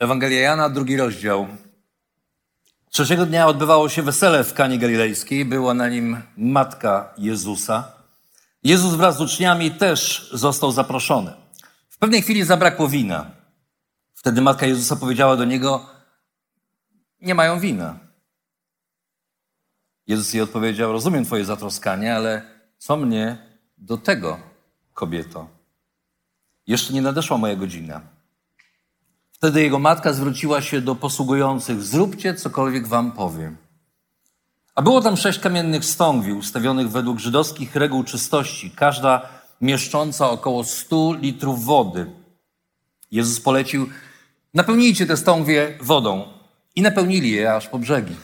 Ewangelia Jana, drugi rozdział. Trzeciego dnia odbywało się wesele w Kanie Galilejskiej. Była na nim matka Jezusa. Jezus wraz z uczniami też został zaproszony. W pewnej chwili zabrakło wina. Wtedy matka Jezusa powiedziała do niego: Nie mają wina. Jezus jej odpowiedział: Rozumiem Twoje zatroskanie, ale co mnie do tego, kobieto? Jeszcze nie nadeszła moja godzina. Wtedy jego matka zwróciła się do posługujących: Zróbcie cokolwiek wam powiem. A było tam sześć kamiennych stągwi ustawionych według żydowskich reguł czystości, każda mieszcząca około stu litrów wody. Jezus polecił: Napełnijcie te stągwie wodą. I napełnili je aż po brzegi.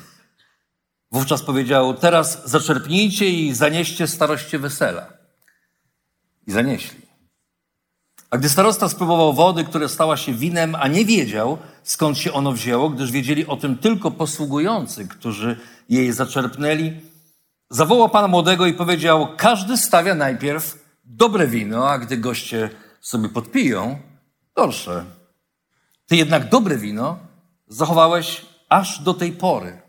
Wówczas powiedział: Teraz zaczerpnijcie i zanieście staroście wesela. I zanieśli. A gdy starosta spróbował wody, która stała się winem, a nie wiedział, skąd się ono wzięło, gdyż wiedzieli o tym tylko posługujący, którzy jej zaczerpnęli, zawołał pana młodego i powiedział: Każdy stawia najpierw dobre wino, a gdy goście sobie podpiją, gorsze. Ty jednak dobre wino zachowałeś aż do tej pory.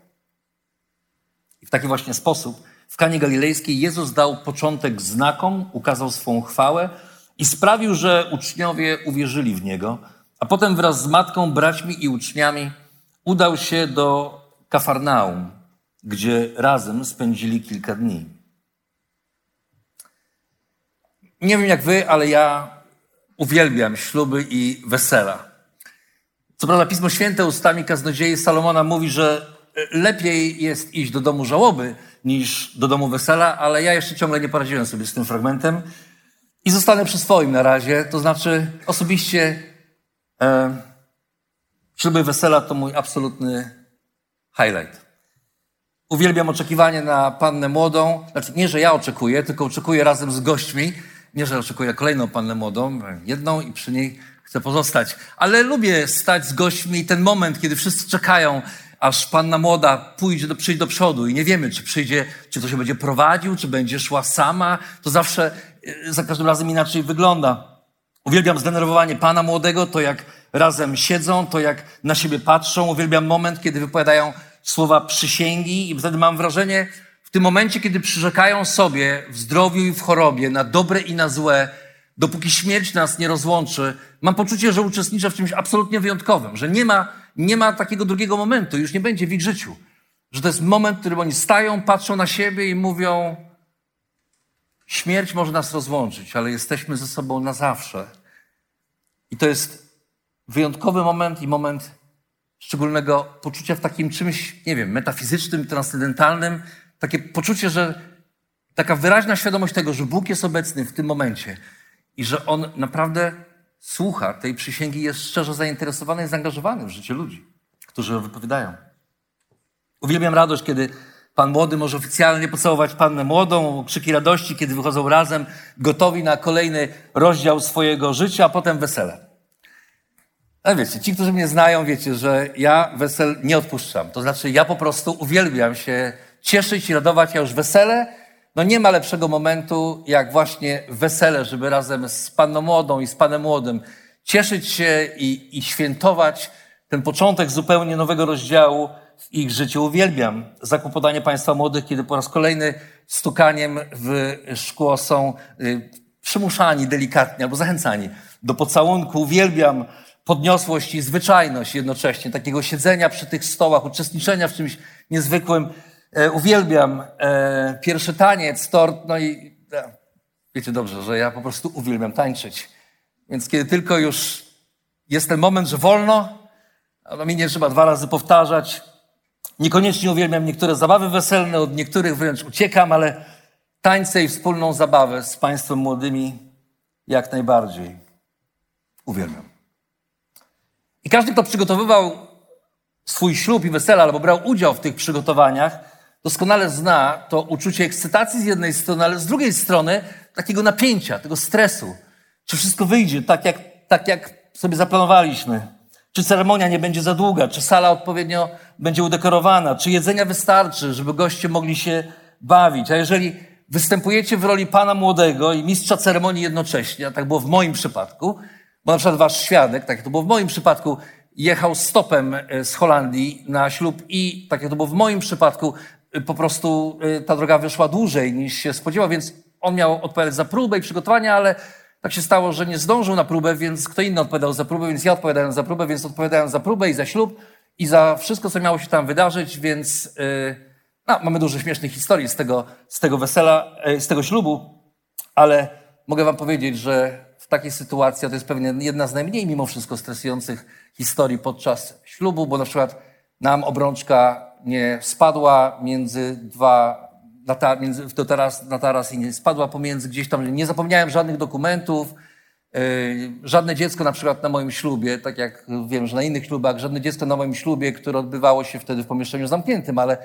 I w taki właśnie sposób w Kanie Galilejskiej Jezus dał początek znakom, ukazał swą chwałę i sprawił, że uczniowie uwierzyli w Niego, a potem wraz z matką, braćmi i uczniami udał się do Kafarnaum, gdzie razem spędzili kilka dni. Nie wiem jak wy, ale ja uwielbiam śluby i wesela. Co prawda Pismo Święte ustami kaznodziei Salomona mówi, że lepiej jest iść do domu żałoby niż do domu wesela, ale ja jeszcze ciągle nie poradziłem sobie z tym fragmentem i zostanę przy swoim na razie. To znaczy osobiście e, śluby wesela to mój absolutny highlight. Uwielbiam oczekiwanie na pannę młodą. Znaczy nie, że ja oczekuję, tylko oczekuję razem z gośćmi. Nie, że oczekuję kolejną pannę młodą, jedną i przy niej chcę pozostać. Ale lubię stać z gośćmi i ten moment, kiedy wszyscy czekają, aż panna młoda pójdzie do, przyjdzie do przodu i nie wiemy, czy przyjdzie, czy to się będzie prowadził, czy będzie szła sama. To zawsze za każdym razem inaczej wygląda. Uwielbiam zdenerwowanie pana młodego, to jak razem siedzą, to jak na siebie patrzą. Uwielbiam moment, kiedy wypowiadają słowa przysięgi i wtedy mam wrażenie, w tym momencie, kiedy przyrzekają sobie w zdrowiu i w chorobie, na dobre i na złe, dopóki śmierć nas nie rozłączy, mam poczucie, że uczestniczę w czymś absolutnie wyjątkowym, że nie ma, nie ma takiego drugiego momentu, już nie będzie w ich życiu. Że to jest moment, w którym oni stają, patrzą na siebie i mówią: Śmierć może nas rozłączyć, ale jesteśmy ze sobą na zawsze. I to jest wyjątkowy moment i moment szczególnego poczucia w takim czymś, nie wiem, metafizycznym, transcendentalnym. Takie poczucie, że taka wyraźna świadomość tego, że Bóg jest obecny w tym momencie i że On naprawdę słucha tej przysięgi, jest szczerze zainteresowany i zaangażowany w życie ludzi, którzy ją wypowiadają. Uwielbiam radość, kiedy pan młody może oficjalnie pocałować pannę młodą, krzyki radości, kiedy wychodzą razem, gotowi na kolejny rozdział swojego życia, a potem wesele. Ale wiecie, ci, którzy mnie znają, wiecie, że ja wesel nie odpuszczam. To znaczy, ja po prostu uwielbiam się cieszyć i radować. Ja już wesele, no nie ma lepszego momentu, jak właśnie wesele, żeby razem z panną młodą i z panem młodym cieszyć się i, i świętować ten początek zupełnie nowego rozdziału w ich życiu. Uwielbiam zakłopotanie państwa młodych, kiedy po raz kolejny stukaniem w szkło są y, przymuszani delikatnie albo zachęcani do pocałunku. Uwielbiam podniosłość i zwyczajność jednocześnie, takiego siedzenia przy tych stołach, uczestniczenia w czymś niezwykłym. E, uwielbiam e, pierwszy taniec, tort, no i e, wiecie dobrze, że ja po prostu uwielbiam tańczyć. Więc kiedy tylko już jest ten moment, że wolno, no mi nie trzeba dwa razy powtarzać. Niekoniecznie uwielbiam niektóre zabawy weselne, od niektórych wręcz uciekam, ale tańce i wspólną zabawę z Państwem młodymi jak najbardziej. Uwielbiam. I każdy, kto przygotowywał swój ślub i wesela albo brał udział w tych przygotowaniach, doskonale zna to uczucie ekscytacji z jednej strony, ale z drugiej strony takiego napięcia, tego stresu. Czy wszystko wyjdzie tak, jak, tak jak sobie zaplanowaliśmy? Czy ceremonia nie będzie za długa? Czy sala odpowiednio będzie udekorowana? Czy jedzenia wystarczy, żeby goście mogli się bawić? A jeżeli występujecie w roli pana młodego i mistrza ceremonii jednocześnie, a tak było w moim przypadku, bo na przykład wasz świadek, tak jak to było w moim przypadku, jechał stopem e, z Holandii na ślub i, tak jak to było w moim przypadku, e, po prostu e, ta droga wyszła dłużej niż się spodziewał, więc on miał odpowiadać za próbę i przygotowania, ale tak się stało, że nie zdążył na próbę, więc kto inny odpowiadał za próbę, więc ja odpowiadałem za próbę, więc odpowiadałem za próbę i za ślub i za wszystko, co miało się tam wydarzyć, więc yy, no, mamy dużo śmiesznych historii z tego, z tego wesela, yy, z tego ślubu, ale mogę wam powiedzieć, że w takiej sytuacji, to jest pewnie jedna z najmniej mimo wszystko stresujących historii podczas ślubu, bo na przykład nam obrączka nie spadła między dwa na, ta, między, to teraz, na taras i spadła pomiędzy gdzieś tam. Nie zapomniałem żadnych dokumentów. Yy, żadne dziecko na przykład na moim ślubie, tak jak wiem, że na innych ślubach, żadne dziecko na moim ślubie, które odbywało się wtedy w pomieszczeniu zamkniętym, ale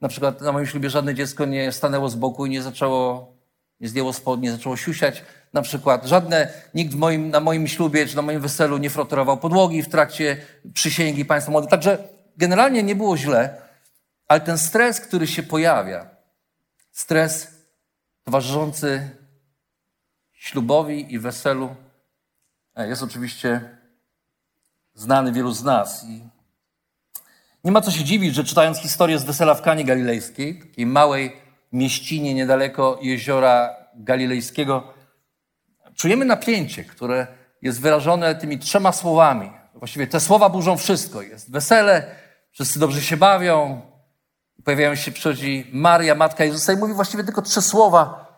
na przykład na moim ślubie żadne dziecko nie stanęło z boku i nie zaczęło, nie zdjęło spod, nie zaczęło siusiać. Na przykład żadne, nikt moim, na moim ślubie czy na moim weselu nie frotorował podłogi w trakcie przysięgi państwa młodych. Także generalnie nie było źle, ale ten stres, który się pojawia, Stres towarzyszący ślubowi i weselu e, jest oczywiście znany wielu z nas. I nie ma co się dziwić, że czytając historię z wesela w Kanie Galilejskiej, takiej małej mieścinie niedaleko jeziora Galilejskiego, czujemy napięcie, które jest wyrażone tymi trzema słowami. Właściwie te słowa burzą wszystko. Jest wesele, wszyscy dobrze się bawią, pojawiają się, przychodzi Maria, matka Jezusa i mówi właściwie tylko trzy słowa.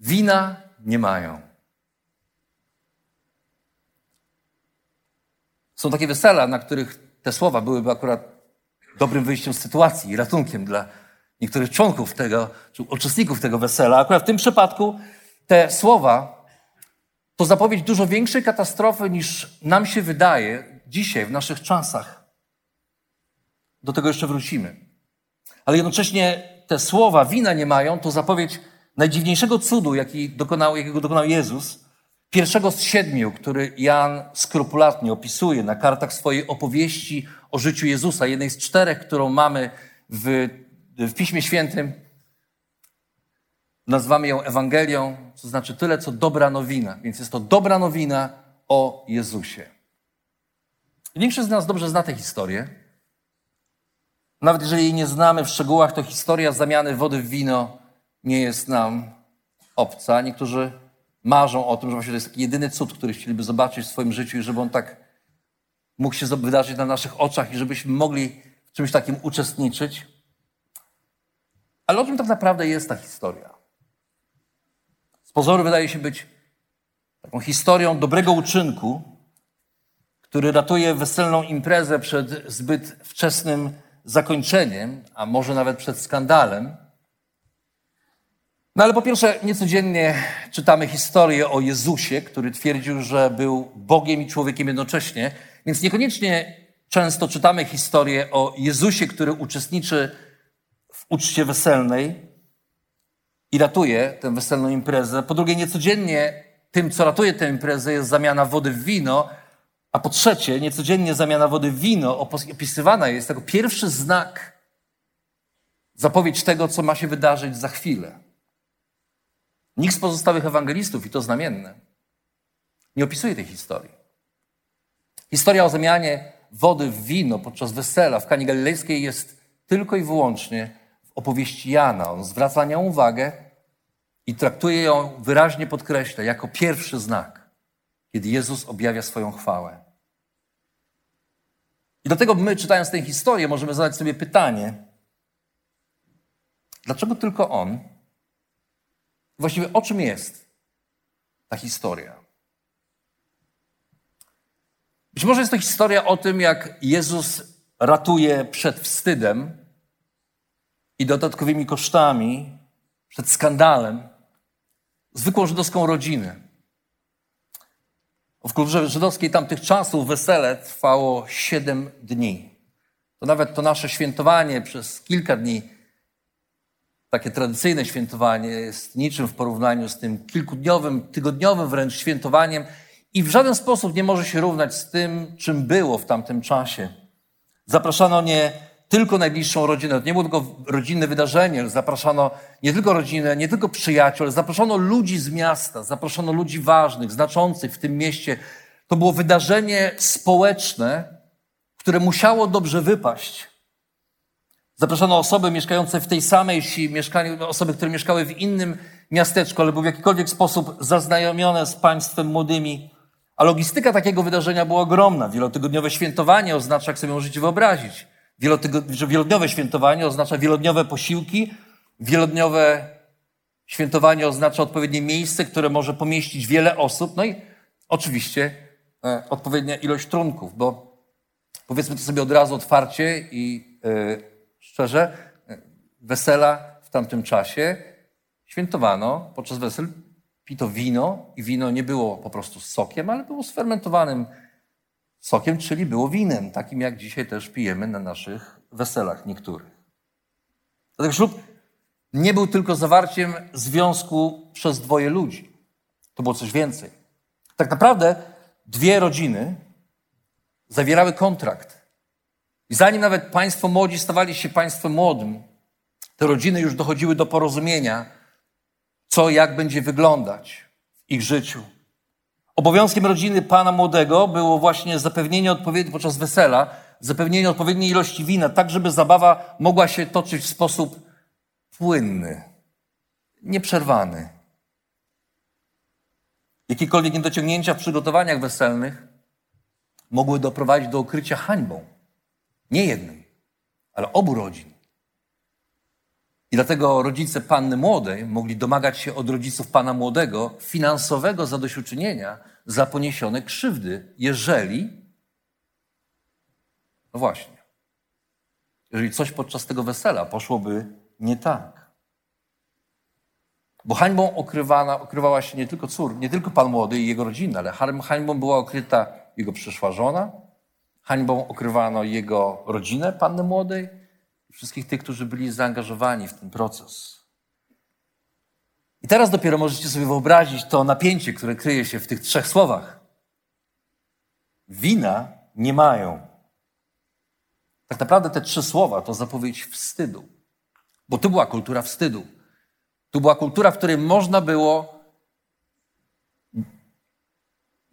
Wina nie mają. Są takie wesela, na których te słowa byłyby akurat dobrym wyjściem z sytuacji i ratunkiem dla niektórych członków tego, czy uczestników tego wesela. Akurat w tym przypadku te słowa to zapowiedź dużo większej katastrofy niż nam się wydaje dzisiaj, w naszych czasach. Do tego jeszcze wrócimy ale jednocześnie te słowa wina nie mają, to zapowiedź najdziwniejszego cudu, jaki dokonał, jakiego dokonał Jezus, pierwszego z siedmiu, który Jan skrupulatnie opisuje na kartach swojej opowieści o życiu Jezusa, jednej z czterech, którą mamy w, w Piśmie Świętym. Nazywamy ją Ewangelią, to znaczy tyle, co dobra nowina. Więc jest to dobra nowina o Jezusie. Większość z nas dobrze zna tę historię. Nawet jeżeli jej nie znamy w szczegółach, to historia zamiany wody w wino nie jest nam obca. Niektórzy marzą o tym, że właśnie to jest taki jedyny cud, który chcieliby zobaczyć w swoim życiu i żeby on tak mógł się wydarzyć na naszych oczach i żebyśmy mogli w czymś takim uczestniczyć. Ale o czym tak naprawdę jest ta historia? Z pozoru wydaje się być taką historią dobrego uczynku, który ratuje weselną imprezę przed zbyt wczesnym zakończeniem, a może nawet przed skandalem. No ale po pierwsze, niecodziennie czytamy historię o Jezusie, który twierdził, że był Bogiem i człowiekiem jednocześnie, więc niekoniecznie często czytamy historię o Jezusie, który uczestniczy w uczcie weselnej i ratuje tę weselną imprezę. Po drugie, niecodziennie tym, co ratuje tę imprezę, jest zamiana wody w wino, a po trzecie, niecodziennie zamiana wody w wino opisywana jest jako pierwszy znak, zapowiedź tego, co ma się wydarzyć za chwilę. Nikt z pozostałych ewangelistów, i to znamienne, nie opisuje tej historii. Historia o zamianie wody w wino podczas wesela w Kani Galilejskiej jest tylko i wyłącznie w opowieści Jana. On zwraca na nią uwagę i traktuje ją, wyraźnie podkreśla, jako pierwszy znak, kiedy Jezus objawia swoją chwałę. I dlatego my, czytając tę historię, możemy zadać sobie pytanie, dlaczego tylko on? Właściwie o czym jest ta historia? Być może jest to historia o tym, jak Jezus ratuje przed wstydem i dodatkowymi kosztami przed skandalem zwykłą żydowską rodzinę. W kulturze żydowskiej tamtych czasów wesele trwało siedem dni. To nawet to nasze świętowanie przez kilka dni, takie tradycyjne świętowanie, jest niczym w porównaniu z tym kilkudniowym, tygodniowym wręcz świętowaniem i w żaden sposób nie może się równać z tym, czym było w tamtym czasie. Zapraszano nie tylko najbliższą rodzinę. To nie było tylko rodzinne wydarzenie. Zapraszano nie tylko rodzinę, nie tylko przyjaciół, ale zapraszano ludzi z miasta, zapraszano ludzi ważnych, znaczących w tym mieście. To było wydarzenie społeczne, które musiało dobrze wypaść. Zapraszano osoby mieszkające w tej samej wsi, mieszkanie, osoby, które mieszkały w innym miasteczku, ale były w jakikolwiek sposób zaznajomione z państwem młodymi. A logistyka takiego wydarzenia była ogromna. Wielotygodniowe świętowanie oznacza, jak sobie możecie wyobrazić, wielodniowe świętowanie oznacza wielodniowe posiłki, wielodniowe świętowanie oznacza odpowiednie miejsce, które może pomieścić wiele osób, no i oczywiście e, odpowiednia ilość trunków, bo powiedzmy to sobie od razu otwarcie i e, szczerze, e, wesela w tamtym czasie świętowano podczas wesel pito wino i wino nie było po prostu sokiem, ale było sfermentowanym sokiem, czyli było winem, takim jak dzisiaj też pijemy na naszych weselach niektórych. Dlatego ślub nie był tylko zawarciem związku przez dwoje ludzi. To było coś więcej. Tak naprawdę dwie rodziny zawierały kontrakt. I zanim nawet państwo młodzi stawali się państwem młodym, te rodziny już dochodziły do porozumienia, co jak będzie wyglądać w ich życiu. Obowiązkiem rodziny pana młodego było właśnie zapewnienie odpowiedniej, podczas wesela, zapewnienie odpowiedniej ilości wina, tak żeby zabawa mogła się toczyć w sposób płynny, nieprzerwany. Jakiekolwiek niedociągnięcia w przygotowaniach weselnych mogły doprowadzić do okrycia hańbą. Nie jednej, ale obu rodzin. I dlatego rodzice panny młodej mogli domagać się od rodziców pana młodego finansowego zadośćuczynienia za poniesione krzywdy, jeżeli, no właśnie, jeżeli coś podczas tego wesela poszłoby nie tak. Bo hańbą okrywana, okrywała się nie tylko cór, nie tylko pan młody i jego rodzina, ale hańbą była okryta jego przyszła żona, hańbą okrywano jego rodzinę panny młodej, wszystkich tych, którzy byli zaangażowani w ten proces. I teraz dopiero możecie sobie wyobrazić to napięcie, które kryje się w tych trzech słowach. Wina nie mają. Tak naprawdę te trzy słowa to zapowiedź wstydu, bo tu była kultura wstydu. Tu była kultura, w której można było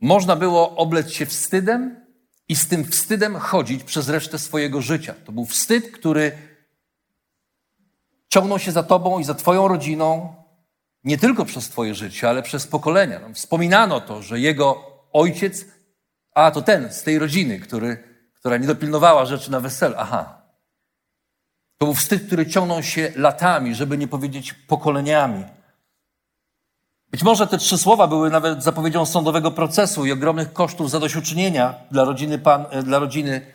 można było oblec się wstydem i z tym wstydem chodzić przez resztę swojego życia. To był wstyd, który ciągną się za tobą i za twoją rodziną nie tylko przez twoje życie, ale przez pokolenia. No, wspominano to, że jego ojciec, a to ten z tej rodziny, który, która nie dopilnowała rzeczy na weselu. Aha. To był wstyd, który ciągnął się latami, żeby nie powiedzieć pokoleniami. Być może te trzy słowa były nawet zapowiedzią sądowego procesu i ogromnych kosztów zadośćuczynienia dla rodziny, pan, dla rodziny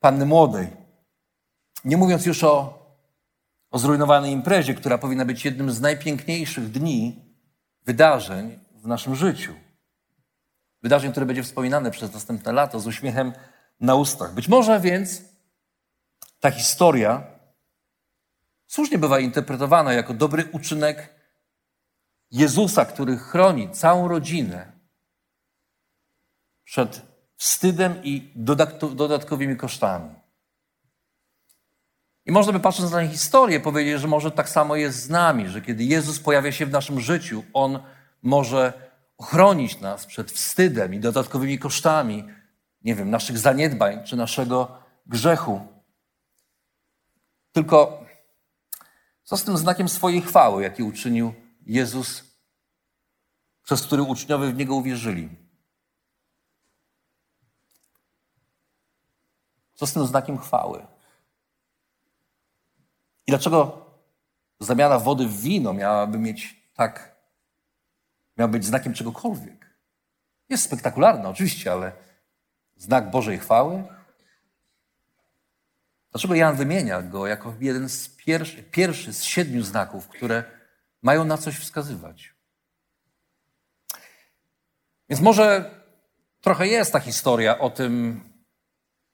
panny młodej. Nie mówiąc już o o zrujnowanej imprezie, która powinna być jednym z najpiękniejszych dni, wydarzeń w naszym życiu. Wydarzeń, które będzie wspominane przez następne lata z uśmiechem na ustach. Być może więc ta historia słusznie bywa interpretowana jako dobry uczynek Jezusa, który chroni całą rodzinę przed wstydem i dodatkowymi kosztami. I można by patrząc na tę historię powiedzieć, że może tak samo jest z nami, że kiedy Jezus pojawia się w naszym życiu, On może ochronić nas przed wstydem i dodatkowymi kosztami, nie wiem, naszych zaniedbań czy naszego grzechu. Tylko co z tym znakiem swojej chwały, jaki uczynił Jezus, przez który uczniowie w Niego uwierzyli? Co z tym znakiem chwały? I dlaczego zamiana wody w wino miałaby mieć tak, miała być znakiem czegokolwiek? Jest spektakularna oczywiście, ale znak Bożej chwały? Dlaczego Jan wymienia go jako jeden z pierwszy, pierwszy z siedmiu znaków, które mają na coś wskazywać. Więc może trochę jest ta historia o tym,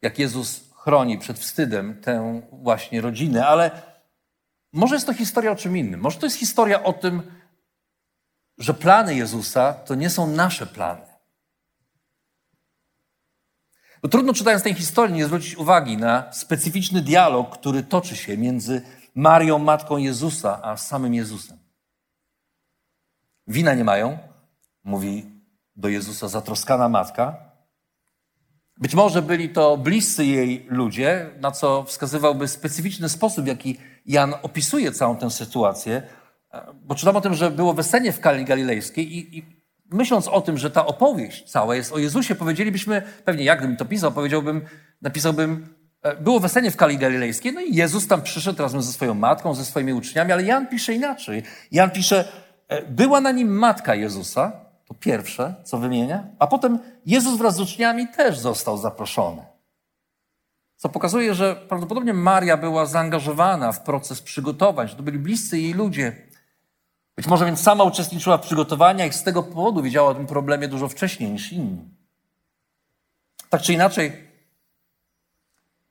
jak Jezus chroni przed wstydem tę właśnie rodzinę, ale może jest to historia o czym innym. Może to jest historia o tym, że plany Jezusa to nie są nasze plany. Bo trudno czytając tej historii nie zwrócić uwagi na specyficzny dialog, który toczy się między Marią, matką Jezusa, a samym Jezusem. Wina nie mają, mówi do Jezusa zatroskana matka. Być może byli to bliscy jej ludzie, na co wskazywałby specyficzny sposób, w jaki Jan opisuje całą tę sytuację. Bo czytam o tym, że było wesenie w Kali Galilejskiej i, i myśląc o tym, że ta opowieść cała jest o Jezusie, powiedzielibyśmy, pewnie jak gdybym to pisał, powiedziałbym, napisałbym, e, było wesenie w Kali Galilejskiej, no i Jezus tam przyszedł razem ze swoją matką, ze swoimi uczniami, ale Jan pisze inaczej. Jan pisze, e, była na nim matka Jezusa, to pierwsze, co wymienia, a potem Jezus wraz z uczniami też został zaproszony. Co pokazuje, że prawdopodobnie Maria była zaangażowana w proces przygotowań, że to byli bliscy jej ludzie. Być może więc sama uczestniczyła w przygotowaniach i z tego powodu wiedziała o tym problemie dużo wcześniej niż inni. Tak czy inaczej,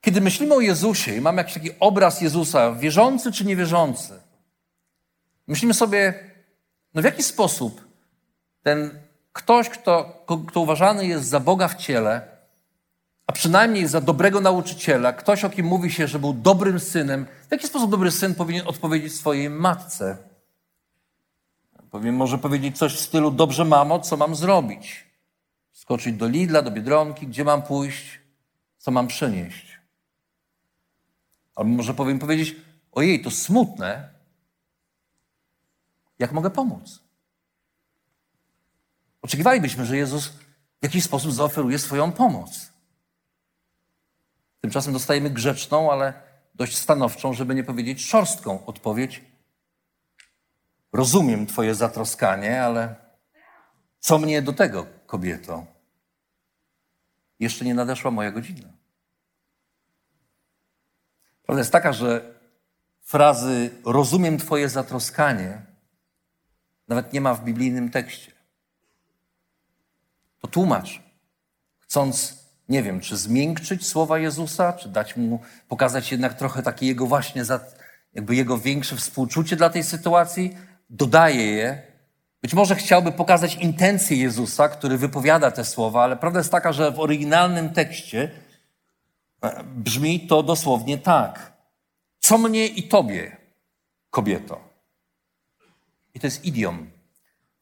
kiedy myślimy o Jezusie i mamy jakiś taki obraz Jezusa, wierzący czy niewierzący, myślimy sobie, no w jaki sposób ten ktoś, kto, kto uważany jest za Boga w ciele, a przynajmniej za dobrego nauczyciela, ktoś, o kim mówi się, że był dobrym synem, w jaki sposób dobry syn powinien odpowiedzieć swojej matce? Powiem, może powiedzieć coś w stylu: Dobrze, mamo, co mam zrobić? Skoczyć do Lidla, do biedronki, gdzie mam pójść, co mam przynieść? Albo może powiem powiedzieć: Ojej, to smutne. Jak mogę pomóc? Oczekiwalibyśmy, że Jezus w jakiś sposób zaoferuje swoją pomoc. Tymczasem dostajemy grzeczną, ale dość stanowczą, żeby nie powiedzieć szorstką odpowiedź. Rozumiem Twoje zatroskanie, ale co mnie do tego, kobieto? Jeszcze nie nadeszła moja godzina. Prawda jest taka, że frazy rozumiem Twoje zatroskanie nawet nie ma w biblijnym tekście. To tłumacz, chcąc, nie wiem, czy zmiękczyć słowa Jezusa, czy dać mu, pokazać jednak trochę takie jego właśnie, jakby jego większe współczucie dla tej sytuacji, dodaje je. Być może chciałby pokazać intencję Jezusa, który wypowiada te słowa, ale prawda jest taka, że w oryginalnym tekście e, brzmi to dosłownie tak. Co mnie i tobie, kobieto? I to jest idiom.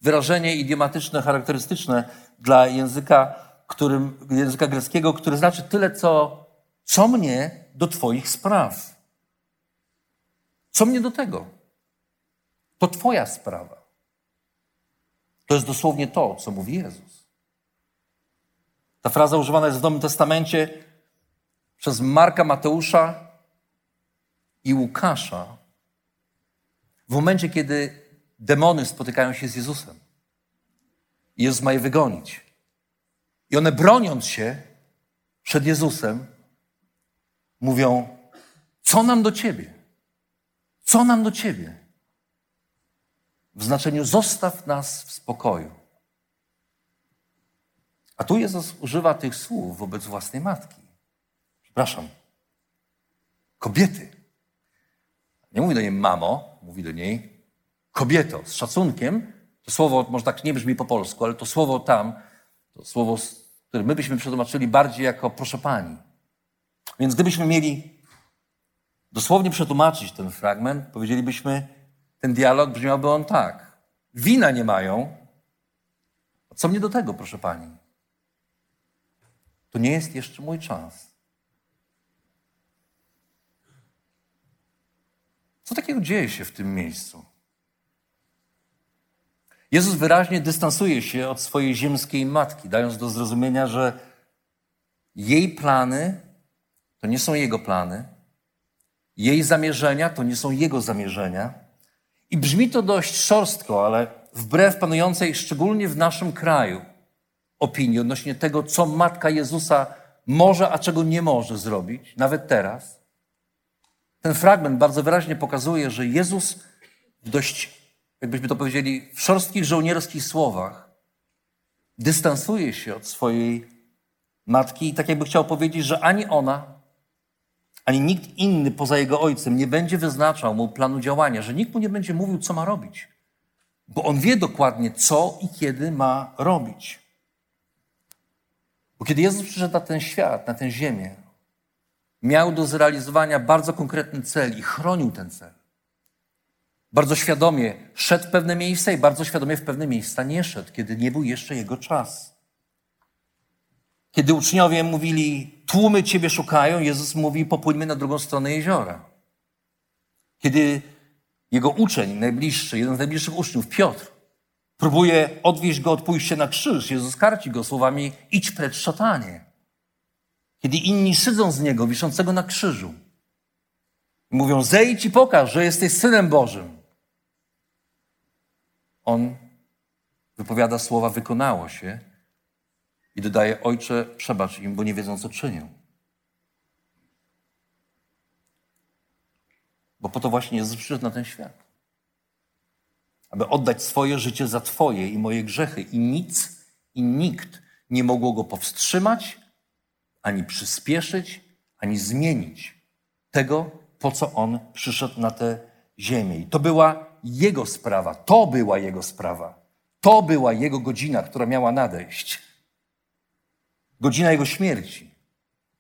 Wyrażenie idiomatyczne, charakterystyczne dla języka, którym, języka greckiego, który znaczy tyle, co, co mnie do Twoich spraw. Co mnie do tego? To Twoja sprawa. To jest dosłownie to, co mówi Jezus. Ta fraza używana jest w Nowym Testamencie przez Marka, Mateusza i Łukasza w momencie, kiedy demony spotykają się z Jezusem. Jezus ma je wygonić. I one broniąc się przed Jezusem, mówią: Co nam do ciebie? Co nam do ciebie? W znaczeniu zostaw nas w spokoju. A tu Jezus używa tych słów wobec własnej matki. Przepraszam. Kobiety. Nie mówi do niej mamo, mówi do niej kobieto, z szacunkiem, to słowo może tak nie brzmi po polsku, ale to słowo tam, to słowo, które my byśmy przetłumaczyli bardziej jako proszę pani. Więc gdybyśmy mieli dosłownie przetłumaczyć ten fragment, powiedzielibyśmy, ten dialog brzmiałby on tak. Wina nie mają. Co mnie do tego, proszę pani? To nie jest jeszcze mój czas. Co takiego dzieje się w tym miejscu? Jezus wyraźnie dystansuje się od swojej ziemskiej matki, dając do zrozumienia, że jej plany to nie są jego plany, jej zamierzenia to nie są jego zamierzenia. I brzmi to dość szorstko, ale wbrew panującej, szczególnie w naszym kraju, opinii odnośnie tego, co matka Jezusa może, a czego nie może zrobić, nawet teraz, ten fragment bardzo wyraźnie pokazuje, że Jezus w dość jakbyśmy to powiedzieli, w szorstkich żołnierskich słowach, dystansuje się od swojej matki i tak jakby chciał powiedzieć, że ani ona, ani nikt inny poza jego ojcem nie będzie wyznaczał mu planu działania, że nikt mu nie będzie mówił, co ma robić. Bo on wie dokładnie, co i kiedy ma robić. Bo kiedy Jezus przyszedł na ten świat, na tę ziemię, miał do zrealizowania bardzo konkretny cel i chronił ten cel. Bardzo świadomie szedł w pewne miejsca i bardzo świadomie w pewne miejsca nie szedł, kiedy nie był jeszcze jego czas. Kiedy uczniowie mówili, tłumy Ciebie szukają, Jezus mówi, popłyńmy na drugą stronę jeziora. Kiedy jego uczeń, najbliższy, jeden z najbliższych uczniów, Piotr, próbuje odwieźć go od pójścia na krzyż, Jezus karci go słowami, idź precz szatanie. Kiedy inni szydzą z niego, wiszącego na krzyżu, mówią, zejdź i pokaż, że jesteś Synem Bożym. On wypowiada słowa, wykonało się i dodaje, Ojcze, przebacz im, bo nie wiedzą, co czynią. Bo po to właśnie Jezus przyszedł na ten świat. Aby oddać swoje życie za Twoje i moje grzechy. I nic i nikt nie mogło go powstrzymać, ani przyspieszyć, ani zmienić tego, po co on przyszedł na tę ziemię. I to była jego sprawa. To była jego sprawa. To była jego godzina, która miała nadejść. Godzina jego śmierci.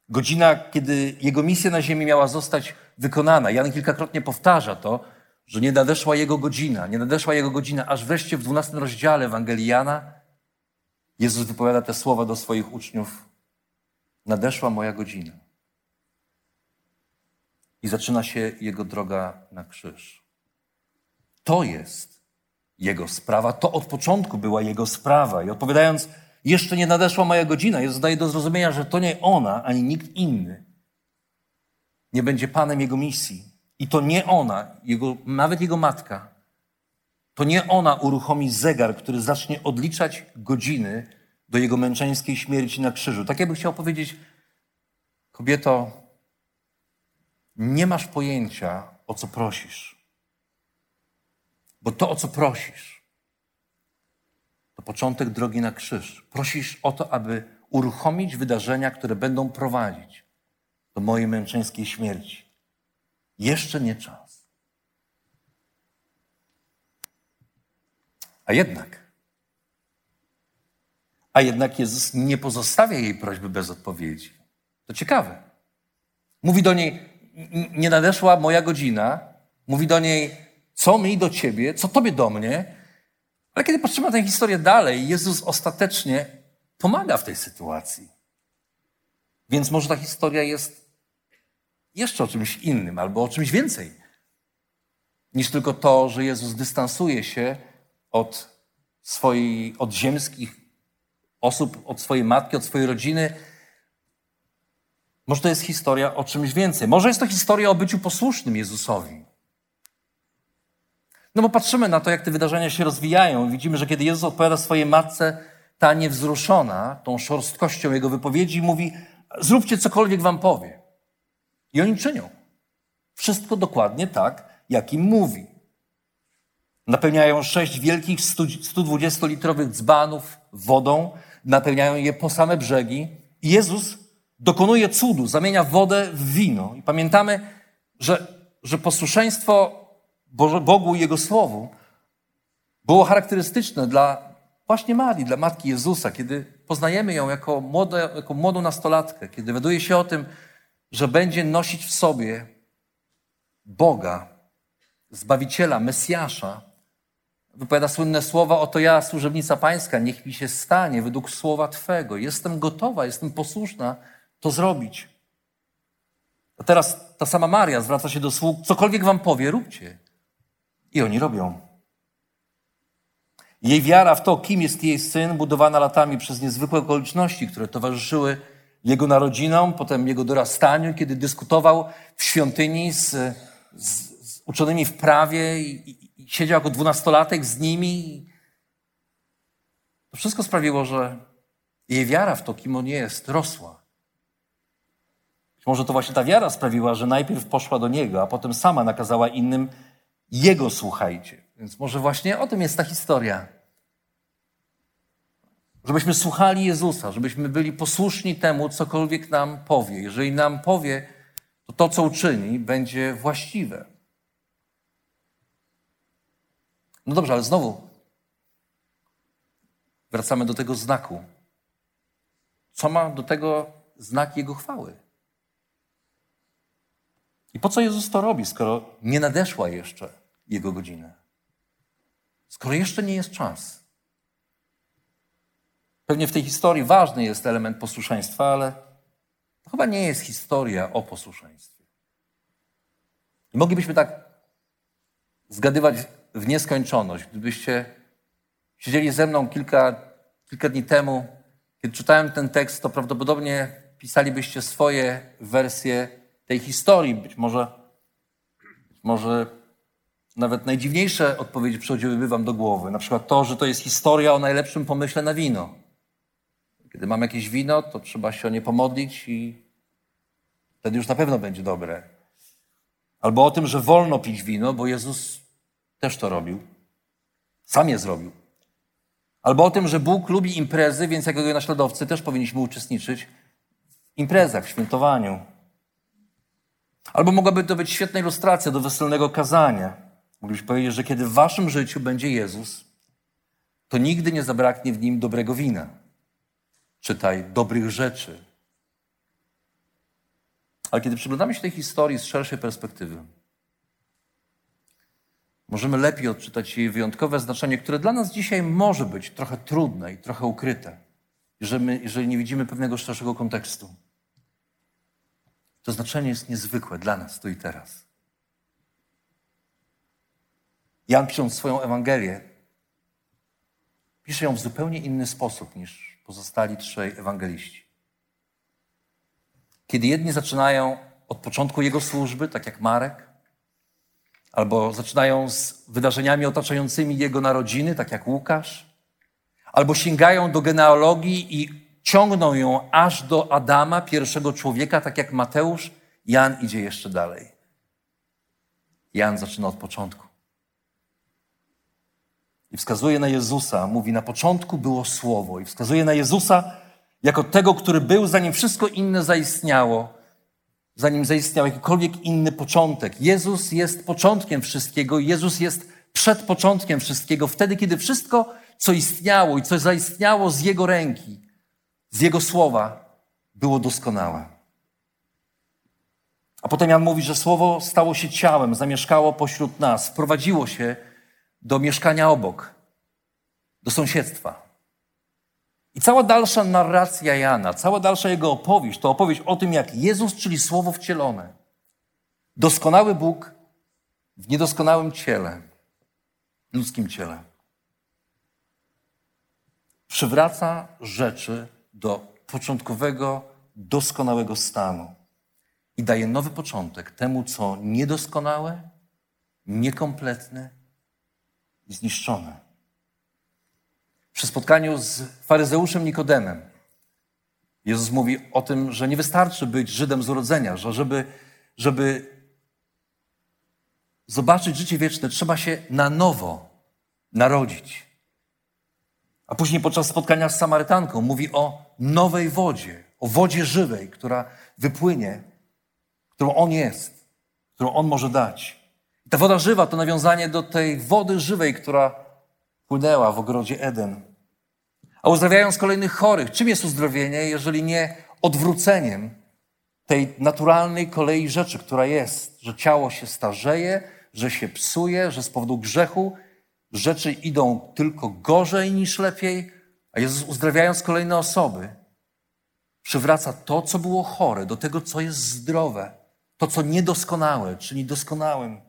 Godzina, kiedy jego misja na ziemi miała zostać wykonana. Jan kilkakrotnie powtarza to, że nie nadeszła jego godzina, nie nadeszła jego godzina, aż wreszcie w 12 rozdziale Ewangelii Jana Jezus wypowiada te słowa do swoich uczniów. Nadeszła moja godzina. I zaczyna się jego droga na krzyż. To jest jego sprawa, to od początku była jego sprawa. I odpowiadając, jeszcze nie nadeszła moja godzina, Jezus daje do zrozumienia, że to nie ona, ani nikt inny nie będzie panem jego misji. I to nie ona, jego, nawet jego matka, to nie ona uruchomi zegar, który zacznie odliczać godziny do jego męczeńskiej śmierci na krzyżu. Tak jakby chciał powiedzieć, kobieto, nie masz pojęcia, o co prosisz. Bo to, o co prosisz, to początek drogi na krzyż. Prosisz o to, aby uruchomić wydarzenia, które będą prowadzić do mojej męczeńskiej śmierci. Jeszcze nie czas. A jednak, a jednak Jezus nie pozostawia jej prośby bez odpowiedzi. To ciekawe. Mówi do niej, nie nadeszła moja godzina. Mówi do niej, co mi do ciebie, co tobie do mnie. Ale kiedy patrzymy na tę historię dalej, Jezus ostatecznie pomaga w tej sytuacji. Więc może ta historia jest jeszcze o czymś innym albo o czymś więcej niż tylko to, że Jezus dystansuje się od swojej, od ziemskich osób, od swojej matki, od swojej rodziny. Może to jest historia o czymś więcej. Może jest to historia o byciu posłusznym Jezusowi. No bo patrzymy na to, jak te wydarzenia się rozwijają. Widzimy, że kiedy Jezus odpowiada swojej matce, ta niewzruszona tą szorstkością jego wypowiedzi, mówi: Zróbcie cokolwiek wam powie. I oni czynią. Wszystko dokładnie tak, jak im mówi. Napełniają sześć wielkich 120-litrowych dzbanów wodą, napełniają je po same brzegi. I Jezus dokonuje cudu, zamienia wodę w wino. I pamiętamy, że, że posłuszeństwo Bogu i Jego Słowu było charakterystyczne dla właśnie Marii, dla Matki Jezusa, kiedy poznajemy ją jako, młode, jako młodą nastolatkę, kiedy dowiaduje się o tym, że będzie nosić w sobie Boga, Zbawiciela, Mesjasza, wypowiada słynne słowa, oto ja, służebnica pańska, niech mi się stanie według słowa Twego. Jestem gotowa, jestem posłuszna to zrobić. A teraz ta sama Maria zwraca się do sług, cokolwiek wam powie, róbcie. I oni robią. Jej wiara w to, kim jest jej syn, budowana latami przez niezwykłe okoliczności, które towarzyszyły jego narodzinom, potem jego dorastaniu, kiedy dyskutował w świątyni z, z, z uczonymi w prawie i, i, i siedział jako dwunastolatek z nimi. To wszystko sprawiło, że jej wiara w to, kim on jest, rosła. Być może to właśnie ta wiara sprawiła, że najpierw poszła do niego, a potem sama nakazała innym jego słuchajcie. Więc może właśnie o tym jest ta historia. Żebyśmy słuchali Jezusa, żebyśmy byli posłuszni temu, cokolwiek nam powie. Jeżeli nam powie, to to, co uczyni, będzie właściwe. No dobrze, ale znowu wracamy do tego znaku. Co ma do tego znak Jego chwały? I po co Jezus to robi, skoro nie nadeszła jeszcze Jego godzina? Skoro jeszcze nie jest czas? Pewnie w tej historii ważny jest element posłuszeństwa, ale to chyba nie jest historia o posłuszeństwie. I moglibyśmy tak zgadywać w nieskończoność. Gdybyście siedzieli ze mną kilka, kilka dni temu, kiedy czytałem ten tekst, to prawdopodobnie pisalibyście swoje wersje tej historii. Być może, być może nawet najdziwniejsze odpowiedzi przychodziłyby wam do głowy. Na przykład to, że to jest historia o najlepszym pomyśle na wino. Kiedy mam jakieś wino, to trzeba się o nie pomodlić i wtedy już na pewno będzie dobre. Albo o tym, że wolno pić wino, bo Jezus też to robił. Sam je zrobił. Albo o tym, że Bóg lubi imprezy, więc jako jego naśladowcy też powinniśmy uczestniczyć w imprezach, w świętowaniu. Albo mogłaby to być świetna ilustracja do weselnego kazania. Moglibyśmy powiedzieć, że kiedy w waszym życiu będzie Jezus, to nigdy nie zabraknie w nim dobrego wina. Czytaj dobrych rzeczy. Ale kiedy przyglądamy się tej historii z szerszej perspektywy, możemy lepiej odczytać jej wyjątkowe znaczenie, które dla nas dzisiaj może być trochę trudne i trochę ukryte, jeżeli, my, jeżeli nie widzimy pewnego szerszego kontekstu. To znaczenie jest niezwykłe dla nas tu i teraz. Jan pisząc swoją Ewangelię, pisze ją w zupełnie inny sposób niż pozostali trzej ewangeliści. Kiedy jedni zaczynają od początku jego służby, tak jak Marek, albo zaczynają z wydarzeniami otaczającymi jego narodziny, tak jak Łukasz, albo sięgają do genealogii i ciągną ją aż do Adama, pierwszego człowieka, tak jak Mateusz, Jan idzie jeszcze dalej. Jan zaczyna od początku. I wskazuje na Jezusa, mówi: Na początku było słowo, i wskazuje na Jezusa jako tego, który był, zanim wszystko inne zaistniało, zanim zaistniał jakikolwiek inny początek. Jezus jest początkiem wszystkiego, Jezus jest przed początkiem wszystkiego, wtedy, kiedy wszystko, co istniało i co zaistniało z Jego ręki, z Jego słowa, było doskonałe. A potem Jan mówi, że słowo stało się ciałem, zamieszkało pośród nas, wprowadziło się do mieszkania obok, do sąsiedztwa. I cała dalsza narracja Jana, cała dalsza jego opowieść, to opowieść o tym, jak Jezus, czyli Słowo wcielone, doskonały Bóg w niedoskonałym ciele, ludzkim ciele, przywraca rzeczy do początkowego, doskonałego stanu i daje nowy początek temu, co niedoskonałe, niekompletne i zniszczone przy spotkaniu z faryzeuszem Nikodemem. Jezus mówi o tym, że nie wystarczy być Żydem z urodzenia, że żeby, żeby zobaczyć życie wieczne, trzeba się na nowo narodzić. A później podczas spotkania z Samarytanką mówi o nowej wodzie, o wodzie żywej, która wypłynie, którą On jest, którą On może dać. Ta woda żywa to nawiązanie do tej wody żywej, która płynęła w ogrodzie Eden. A uzdrawiając kolejnych chorych, czym jest uzdrowienie, jeżeli nie odwróceniem tej naturalnej kolei rzeczy, która jest, że ciało się starzeje, że się psuje, że z powodu grzechu rzeczy idą tylko gorzej niż lepiej, a Jezus uzdrawiając kolejne osoby, przywraca to, co było chore, do tego, co jest zdrowe, to, co niedoskonałe, czyli doskonałym.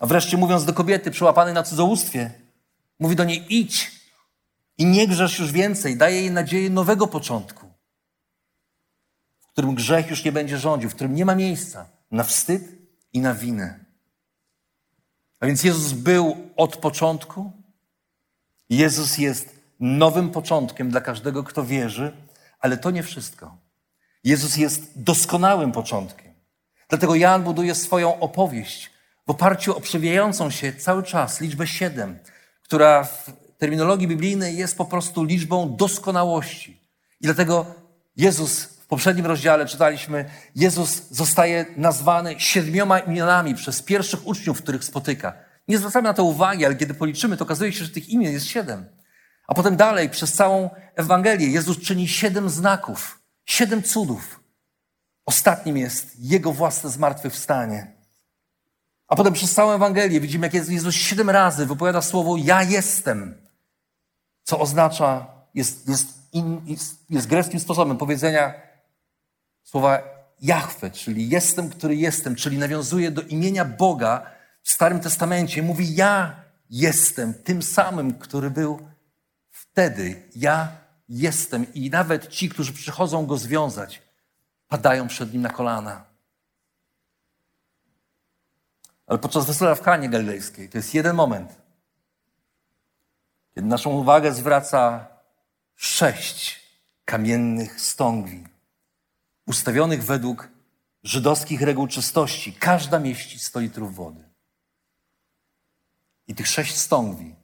A wreszcie mówiąc do kobiety przełapanej na cudzołóstwie, mówi do niej idź, i nie grzesz już więcej. Daje jej nadzieję nowego początku, w którym grzech już nie będzie rządził, w którym nie ma miejsca na wstyd i na winę. A więc Jezus był od początku. Jezus jest nowym początkiem dla każdego, kto wierzy, ale to nie wszystko. Jezus jest doskonałym początkiem. Dlatego Jan buduje swoją opowieść w oparciu o przewijającą się cały czas liczbę siedem, która w terminologii biblijnej jest po prostu liczbą doskonałości. I dlatego Jezus w poprzednim rozdziale czytaliśmy, Jezus zostaje nazwany siedmioma imionami przez pierwszych uczniów, których spotyka. Nie zwracamy na to uwagi, ale kiedy policzymy, to okazuje się, że tych imion jest siedem. A potem dalej, przez całą Ewangelię, Jezus czyni siedem znaków, siedem cudów. Ostatnim jest Jego własne zmartwychwstanie. A potem przez całą Ewangelię widzimy, jak Jezus siedem razy wypowiada słowo ja jestem, co oznacza, jest, jest, in, jest, jest greckim sposobem powiedzenia słowa Jahwe, czyli jestem, który jestem, czyli nawiązuje do imienia Boga w Starym Testamencie. Mówi ja jestem tym samym, który był wtedy. Ja jestem i nawet ci, którzy przychodzą go związać, padają przed nim na kolana. Ale podczas wesela w Kanie Galilejskiej to jest jeden moment, kiedy naszą uwagę zwraca sześć kamiennych stągwi, ustawionych według żydowskich reguł czystości. Każda mieści 100 litrów wody. I tych sześć stągwi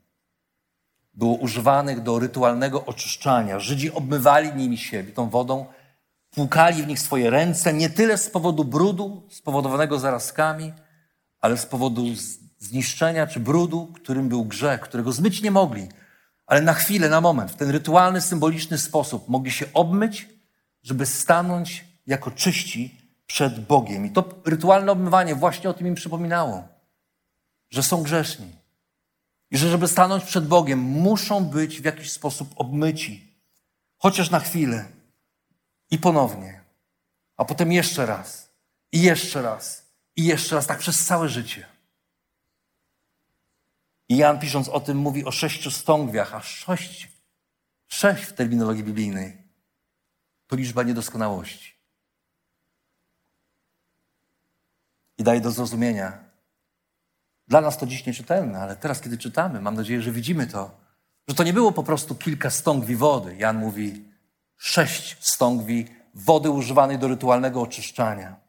było używanych do rytualnego oczyszczania. Żydzi obmywali nimi siebie, tą wodą, płukali w nich swoje ręce, nie tyle z powodu brudu spowodowanego zarazkami, ale z powodu zniszczenia czy brudu, którym był grzech, którego zmyć nie mogli. Ale na chwilę, na moment, w ten rytualny, symboliczny sposób mogli się obmyć, żeby stanąć jako czyści przed Bogiem. I to rytualne obmywanie właśnie o tym im przypominało, że są grzeszni. I że żeby stanąć przed Bogiem, muszą być w jakiś sposób obmyci. Chociaż na chwilę. I ponownie. A potem jeszcze raz. I jeszcze raz. I jeszcze raz, tak przez całe życie. I Jan pisząc o tym mówi o sześciu stągwiach, a sześć, sześć w terminologii biblijnej to liczba niedoskonałości. I daje do zrozumienia. Dla nas to dziś nieczytelne, ale teraz, kiedy czytamy, mam nadzieję, że widzimy to, że to nie było po prostu kilka stągwi wody. Jan mówi sześć stągwi wody używanej do rytualnego oczyszczania.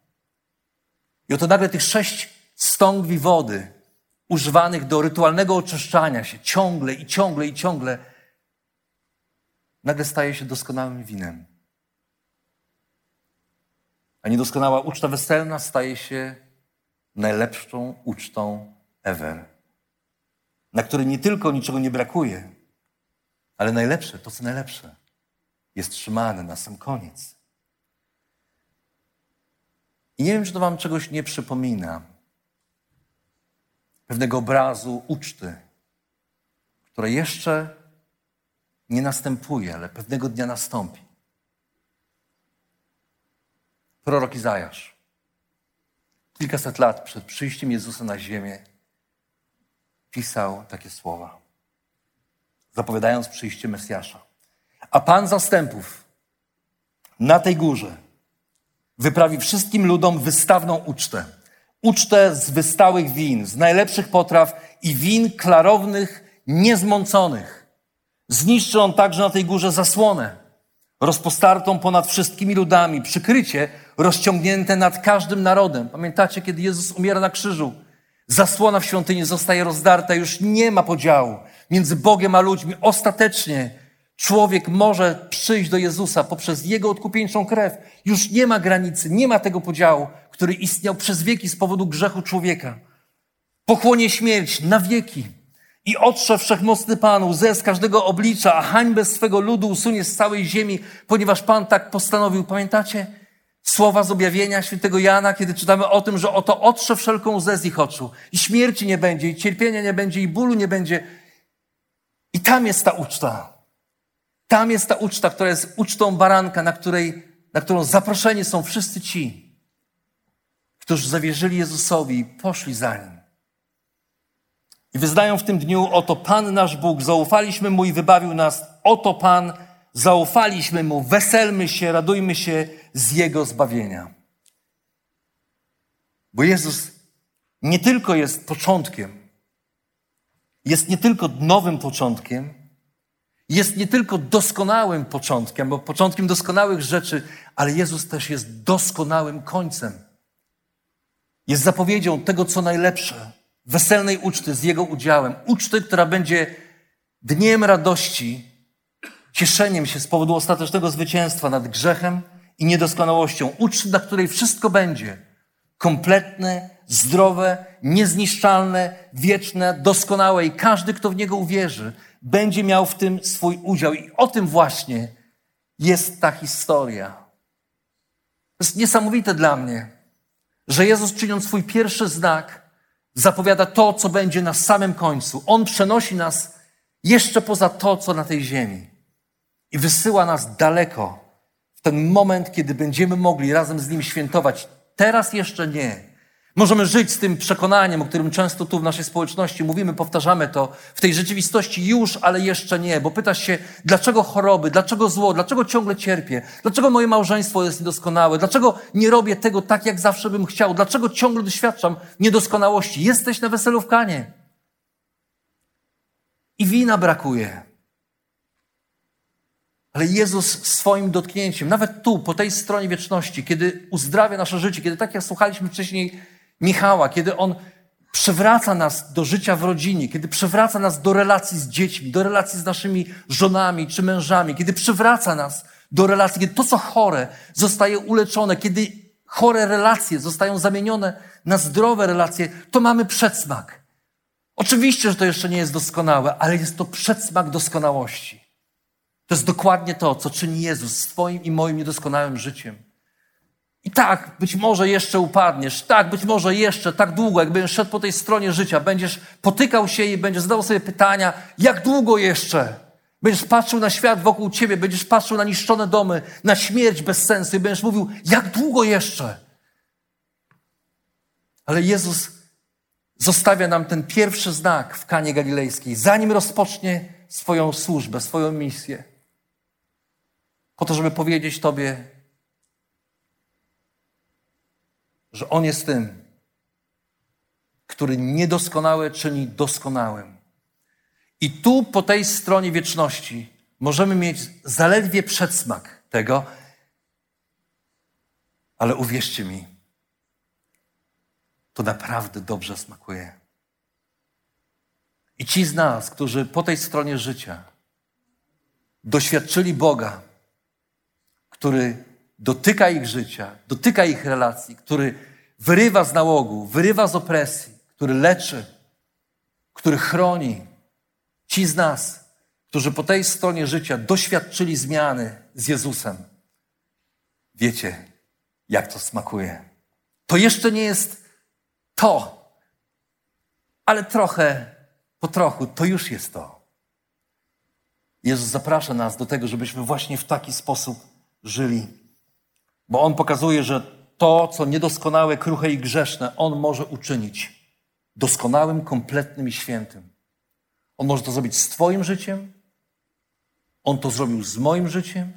I oto nagle tych sześć stągwi wody używanych do rytualnego oczyszczania się ciągle i ciągle i ciągle nagle staje się doskonałym winem. A niedoskonała uczta weselna staje się najlepszą ucztą ever, na której nie tylko niczego nie brakuje, ale najlepsze, to co najlepsze, jest trzymane na sam koniec. I nie wiem, czy to Wam czegoś nie przypomina. Pewnego obrazu uczty, która jeszcze nie następuje, ale pewnego dnia nastąpi. Prorok Izajasz kilkaset lat przed przyjściem Jezusa na ziemię pisał takie słowa, zapowiadając przyjście Mesjasza. A Pan zastępów na tej górze wyprawi wszystkim ludom wystawną ucztę. Ucztę z wystałych win, z najlepszych potraw i win klarownych, niezmąconych. Zniszczy on także na tej górze zasłonę, rozpostartą ponad wszystkimi ludami, przykrycie rozciągnięte nad każdym narodem. Pamiętacie, kiedy Jezus umiera na krzyżu? Zasłona w świątyni zostaje rozdarta, już nie ma podziału między Bogiem a ludźmi. Ostatecznie Człowiek może przyjść do Jezusa poprzez Jego odkupieńczą krew. Już nie ma granicy, nie ma tego podziału, który istniał przez wieki z powodu grzechu człowieka. Pochłonie śmierć na wieki i otrze wszechmocny Pan łzę z każdego oblicza, a hańbę swego ludu usunie z całej ziemi, ponieważ Pan tak postanowił. Pamiętacie słowa z objawienia świętego Jana, kiedy czytamy o tym, że oto otrze wszelką łzę z ich oczu i śmierci nie będzie, i cierpienia nie będzie, i bólu nie będzie. I tam jest ta uczta. Tam jest ta uczta, która jest ucztą baranka, na, której, na którą zaproszeni są wszyscy ci, którzy zawierzyli Jezusowi i poszli za Nim. I wyznają w tym dniu, oto Pan nasz Bóg, zaufaliśmy Mu i wybawił nas, oto Pan, zaufaliśmy Mu, weselmy się, radujmy się z Jego zbawienia. Bo Jezus nie tylko jest początkiem, jest nie tylko nowym początkiem, jest nie tylko doskonałym początkiem, bo początkiem doskonałych rzeczy, ale Jezus też jest doskonałym końcem. jest zapowiedzią tego, co najlepsze, weselnej uczty z Jego udziałem. Uczty, która będzie dniem radości, cieszeniem się z powodu ostatecznego zwycięstwa nad grzechem i niedoskonałością. Uczty, na której wszystko będzie kompletne, zdrowe, niezniszczalne, wieczne, doskonałe i każdy, kto w Niego uwierzy, będzie miał w tym swój udział. I o tym właśnie jest ta historia. To jest niesamowite dla mnie, że Jezus czyniąc swój pierwszy znak, zapowiada to, co będzie na samym końcu. On przenosi nas jeszcze poza to, co na tej ziemi i wysyła nas daleko w ten moment, kiedy będziemy mogli razem z Nim świętować. Teraz jeszcze nie. Możemy żyć z tym przekonaniem, o którym często tu w naszej społeczności mówimy, powtarzamy to, w tej rzeczywistości już, ale jeszcze nie, bo pytasz się, dlaczego choroby, dlaczego zło, dlaczego ciągle cierpię, dlaczego moje małżeństwo jest niedoskonałe, dlaczego nie robię tego tak, jak zawsze bym chciał, dlaczego ciągle doświadczam niedoskonałości. Jesteś na weselu w Kanie. I wina brakuje. Ale Jezus swoim dotknięciem, nawet tu, po tej stronie wieczności, kiedy uzdrawia nasze życie, kiedy tak jak słuchaliśmy wcześniej Michała, kiedy on przywraca nas do życia w rodzinie, kiedy przywraca nas do relacji z dziećmi, do relacji z naszymi żonami czy mężami, kiedy przywraca nas do relacji, kiedy to, co chore, zostaje uleczone, kiedy chore relacje zostają zamienione na zdrowe relacje, to mamy przedsmak. Oczywiście, że to jeszcze nie jest doskonałe, ale jest to przedsmak doskonałości. To jest dokładnie to, co czyni Jezus swoim i moim niedoskonałym życiem. I tak, być może jeszcze upadniesz, tak, być może jeszcze tak długo, jak będziesz szedł po tej stronie życia, będziesz potykał się i będziesz zadawał sobie pytania, jak długo jeszcze? Będziesz patrzył na świat wokół ciebie, będziesz patrzył na niszczone domy, na śmierć bez sensu i będziesz mówił, jak długo jeszcze? Ale Jezus zostawia nam ten pierwszy znak w Kanie Galilejskiej, zanim rozpocznie swoją służbę, swoją misję. Po to, żeby powiedzieć Tobie, że On jest tym, który niedoskonałe czyni doskonałym. I tu po tej stronie wieczności możemy mieć zaledwie przedsmak tego, ale uwierzcie mi, to naprawdę dobrze smakuje. I ci z nas, którzy po tej stronie życia doświadczyli Boga, który dotyka ich życia, dotyka ich relacji, który wyrywa z nałogu, wyrywa z opresji, który leczy, który chroni. Ci z nas, którzy po tej stronie życia doświadczyli zmiany z Jezusem, wiecie, jak to smakuje. To jeszcze nie jest to, ale trochę, po trochu, to już jest to. Jezus zaprasza nas do tego, żebyśmy właśnie w taki sposób żyli. Bo On pokazuje, że to, co niedoskonałe, kruche i grzeszne, On może uczynić doskonałym, kompletnym i świętym. On może to zrobić z Twoim życiem, On to zrobił z moim życiem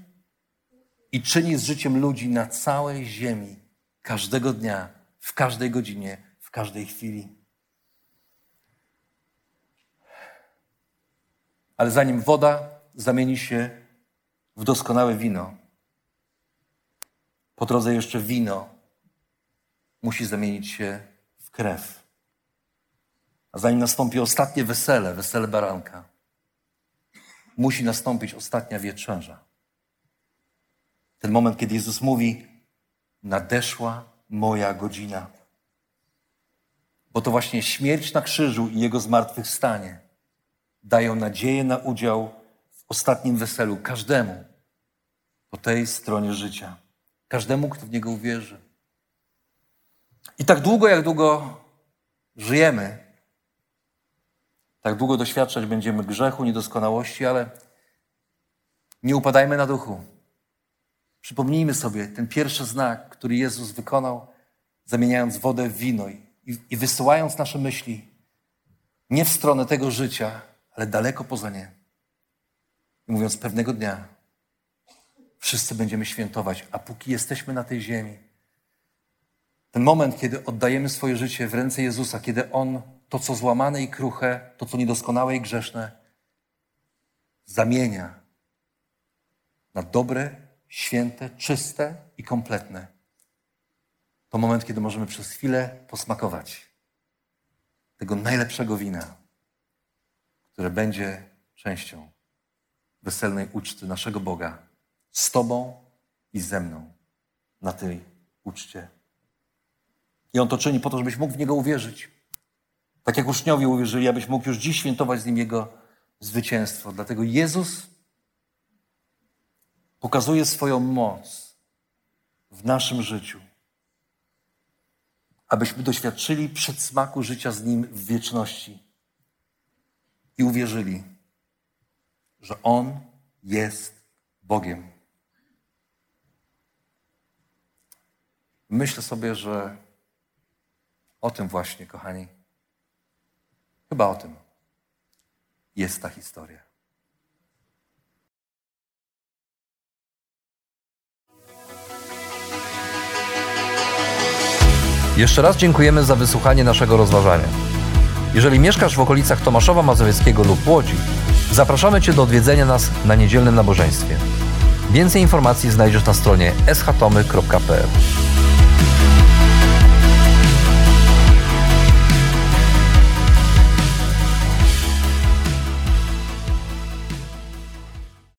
i czyni z życiem ludzi na całej ziemi, każdego dnia, w każdej godzinie, w każdej chwili. Ale zanim woda zamieni się w doskonałe wino, po drodze jeszcze wino musi zamienić się w krew. A zanim nastąpi ostatnie wesele, wesele baranka, musi nastąpić ostatnia wieczerza. Ten moment, kiedy Jezus mówi: Nadeszła moja godzina. Bo to właśnie śmierć na krzyżu i jego zmartwychwstanie dają nadzieję na udział w ostatnim weselu każdemu po tej stronie życia. Każdemu, kto w Niego uwierzy. I tak długo, jak długo żyjemy, tak długo doświadczać będziemy grzechu, niedoskonałości, ale nie upadajmy na duchu. Przypomnijmy sobie ten pierwszy znak, który Jezus wykonał, zamieniając wodę w wino i, i wysyłając nasze myśli nie w stronę tego życia, ale daleko poza nie. I mówiąc, pewnego dnia wszyscy będziemy świętować, a póki jesteśmy na tej ziemi, ten moment, kiedy oddajemy swoje życie w ręce Jezusa, kiedy On to, co złamane i kruche, to, co niedoskonałe i grzeszne, zamienia na dobre, święte, czyste i kompletne. to moment, kiedy możemy przez chwilę posmakować tego najlepszego wina, które będzie częścią weselnej uczty naszego Boga z Tobą i ze mną na tej uczcie. I On to czyni po to, żebyś mógł w Niego uwierzyć. Tak jak uczniowie uwierzyli, abyś mógł już dziś świętować z Nim Jego zwycięstwo. Dlatego Jezus pokazuje swoją moc w naszym życiu, abyśmy doświadczyli przedsmaku życia z Nim w wieczności i uwierzyli, że On jest Bogiem. Myślę sobie, że o tym właśnie, kochani, chyba o tym jest ta historia. Jeszcze raz dziękujemy za wysłuchanie naszego rozważania. Jeżeli mieszkasz w okolicach Tomaszowa Mazowieckiego lub Łodzi, zapraszamy Cię do odwiedzenia nas na niedzielnym nabożeństwie. Więcej informacji znajdziesz na stronie schatomy.pl.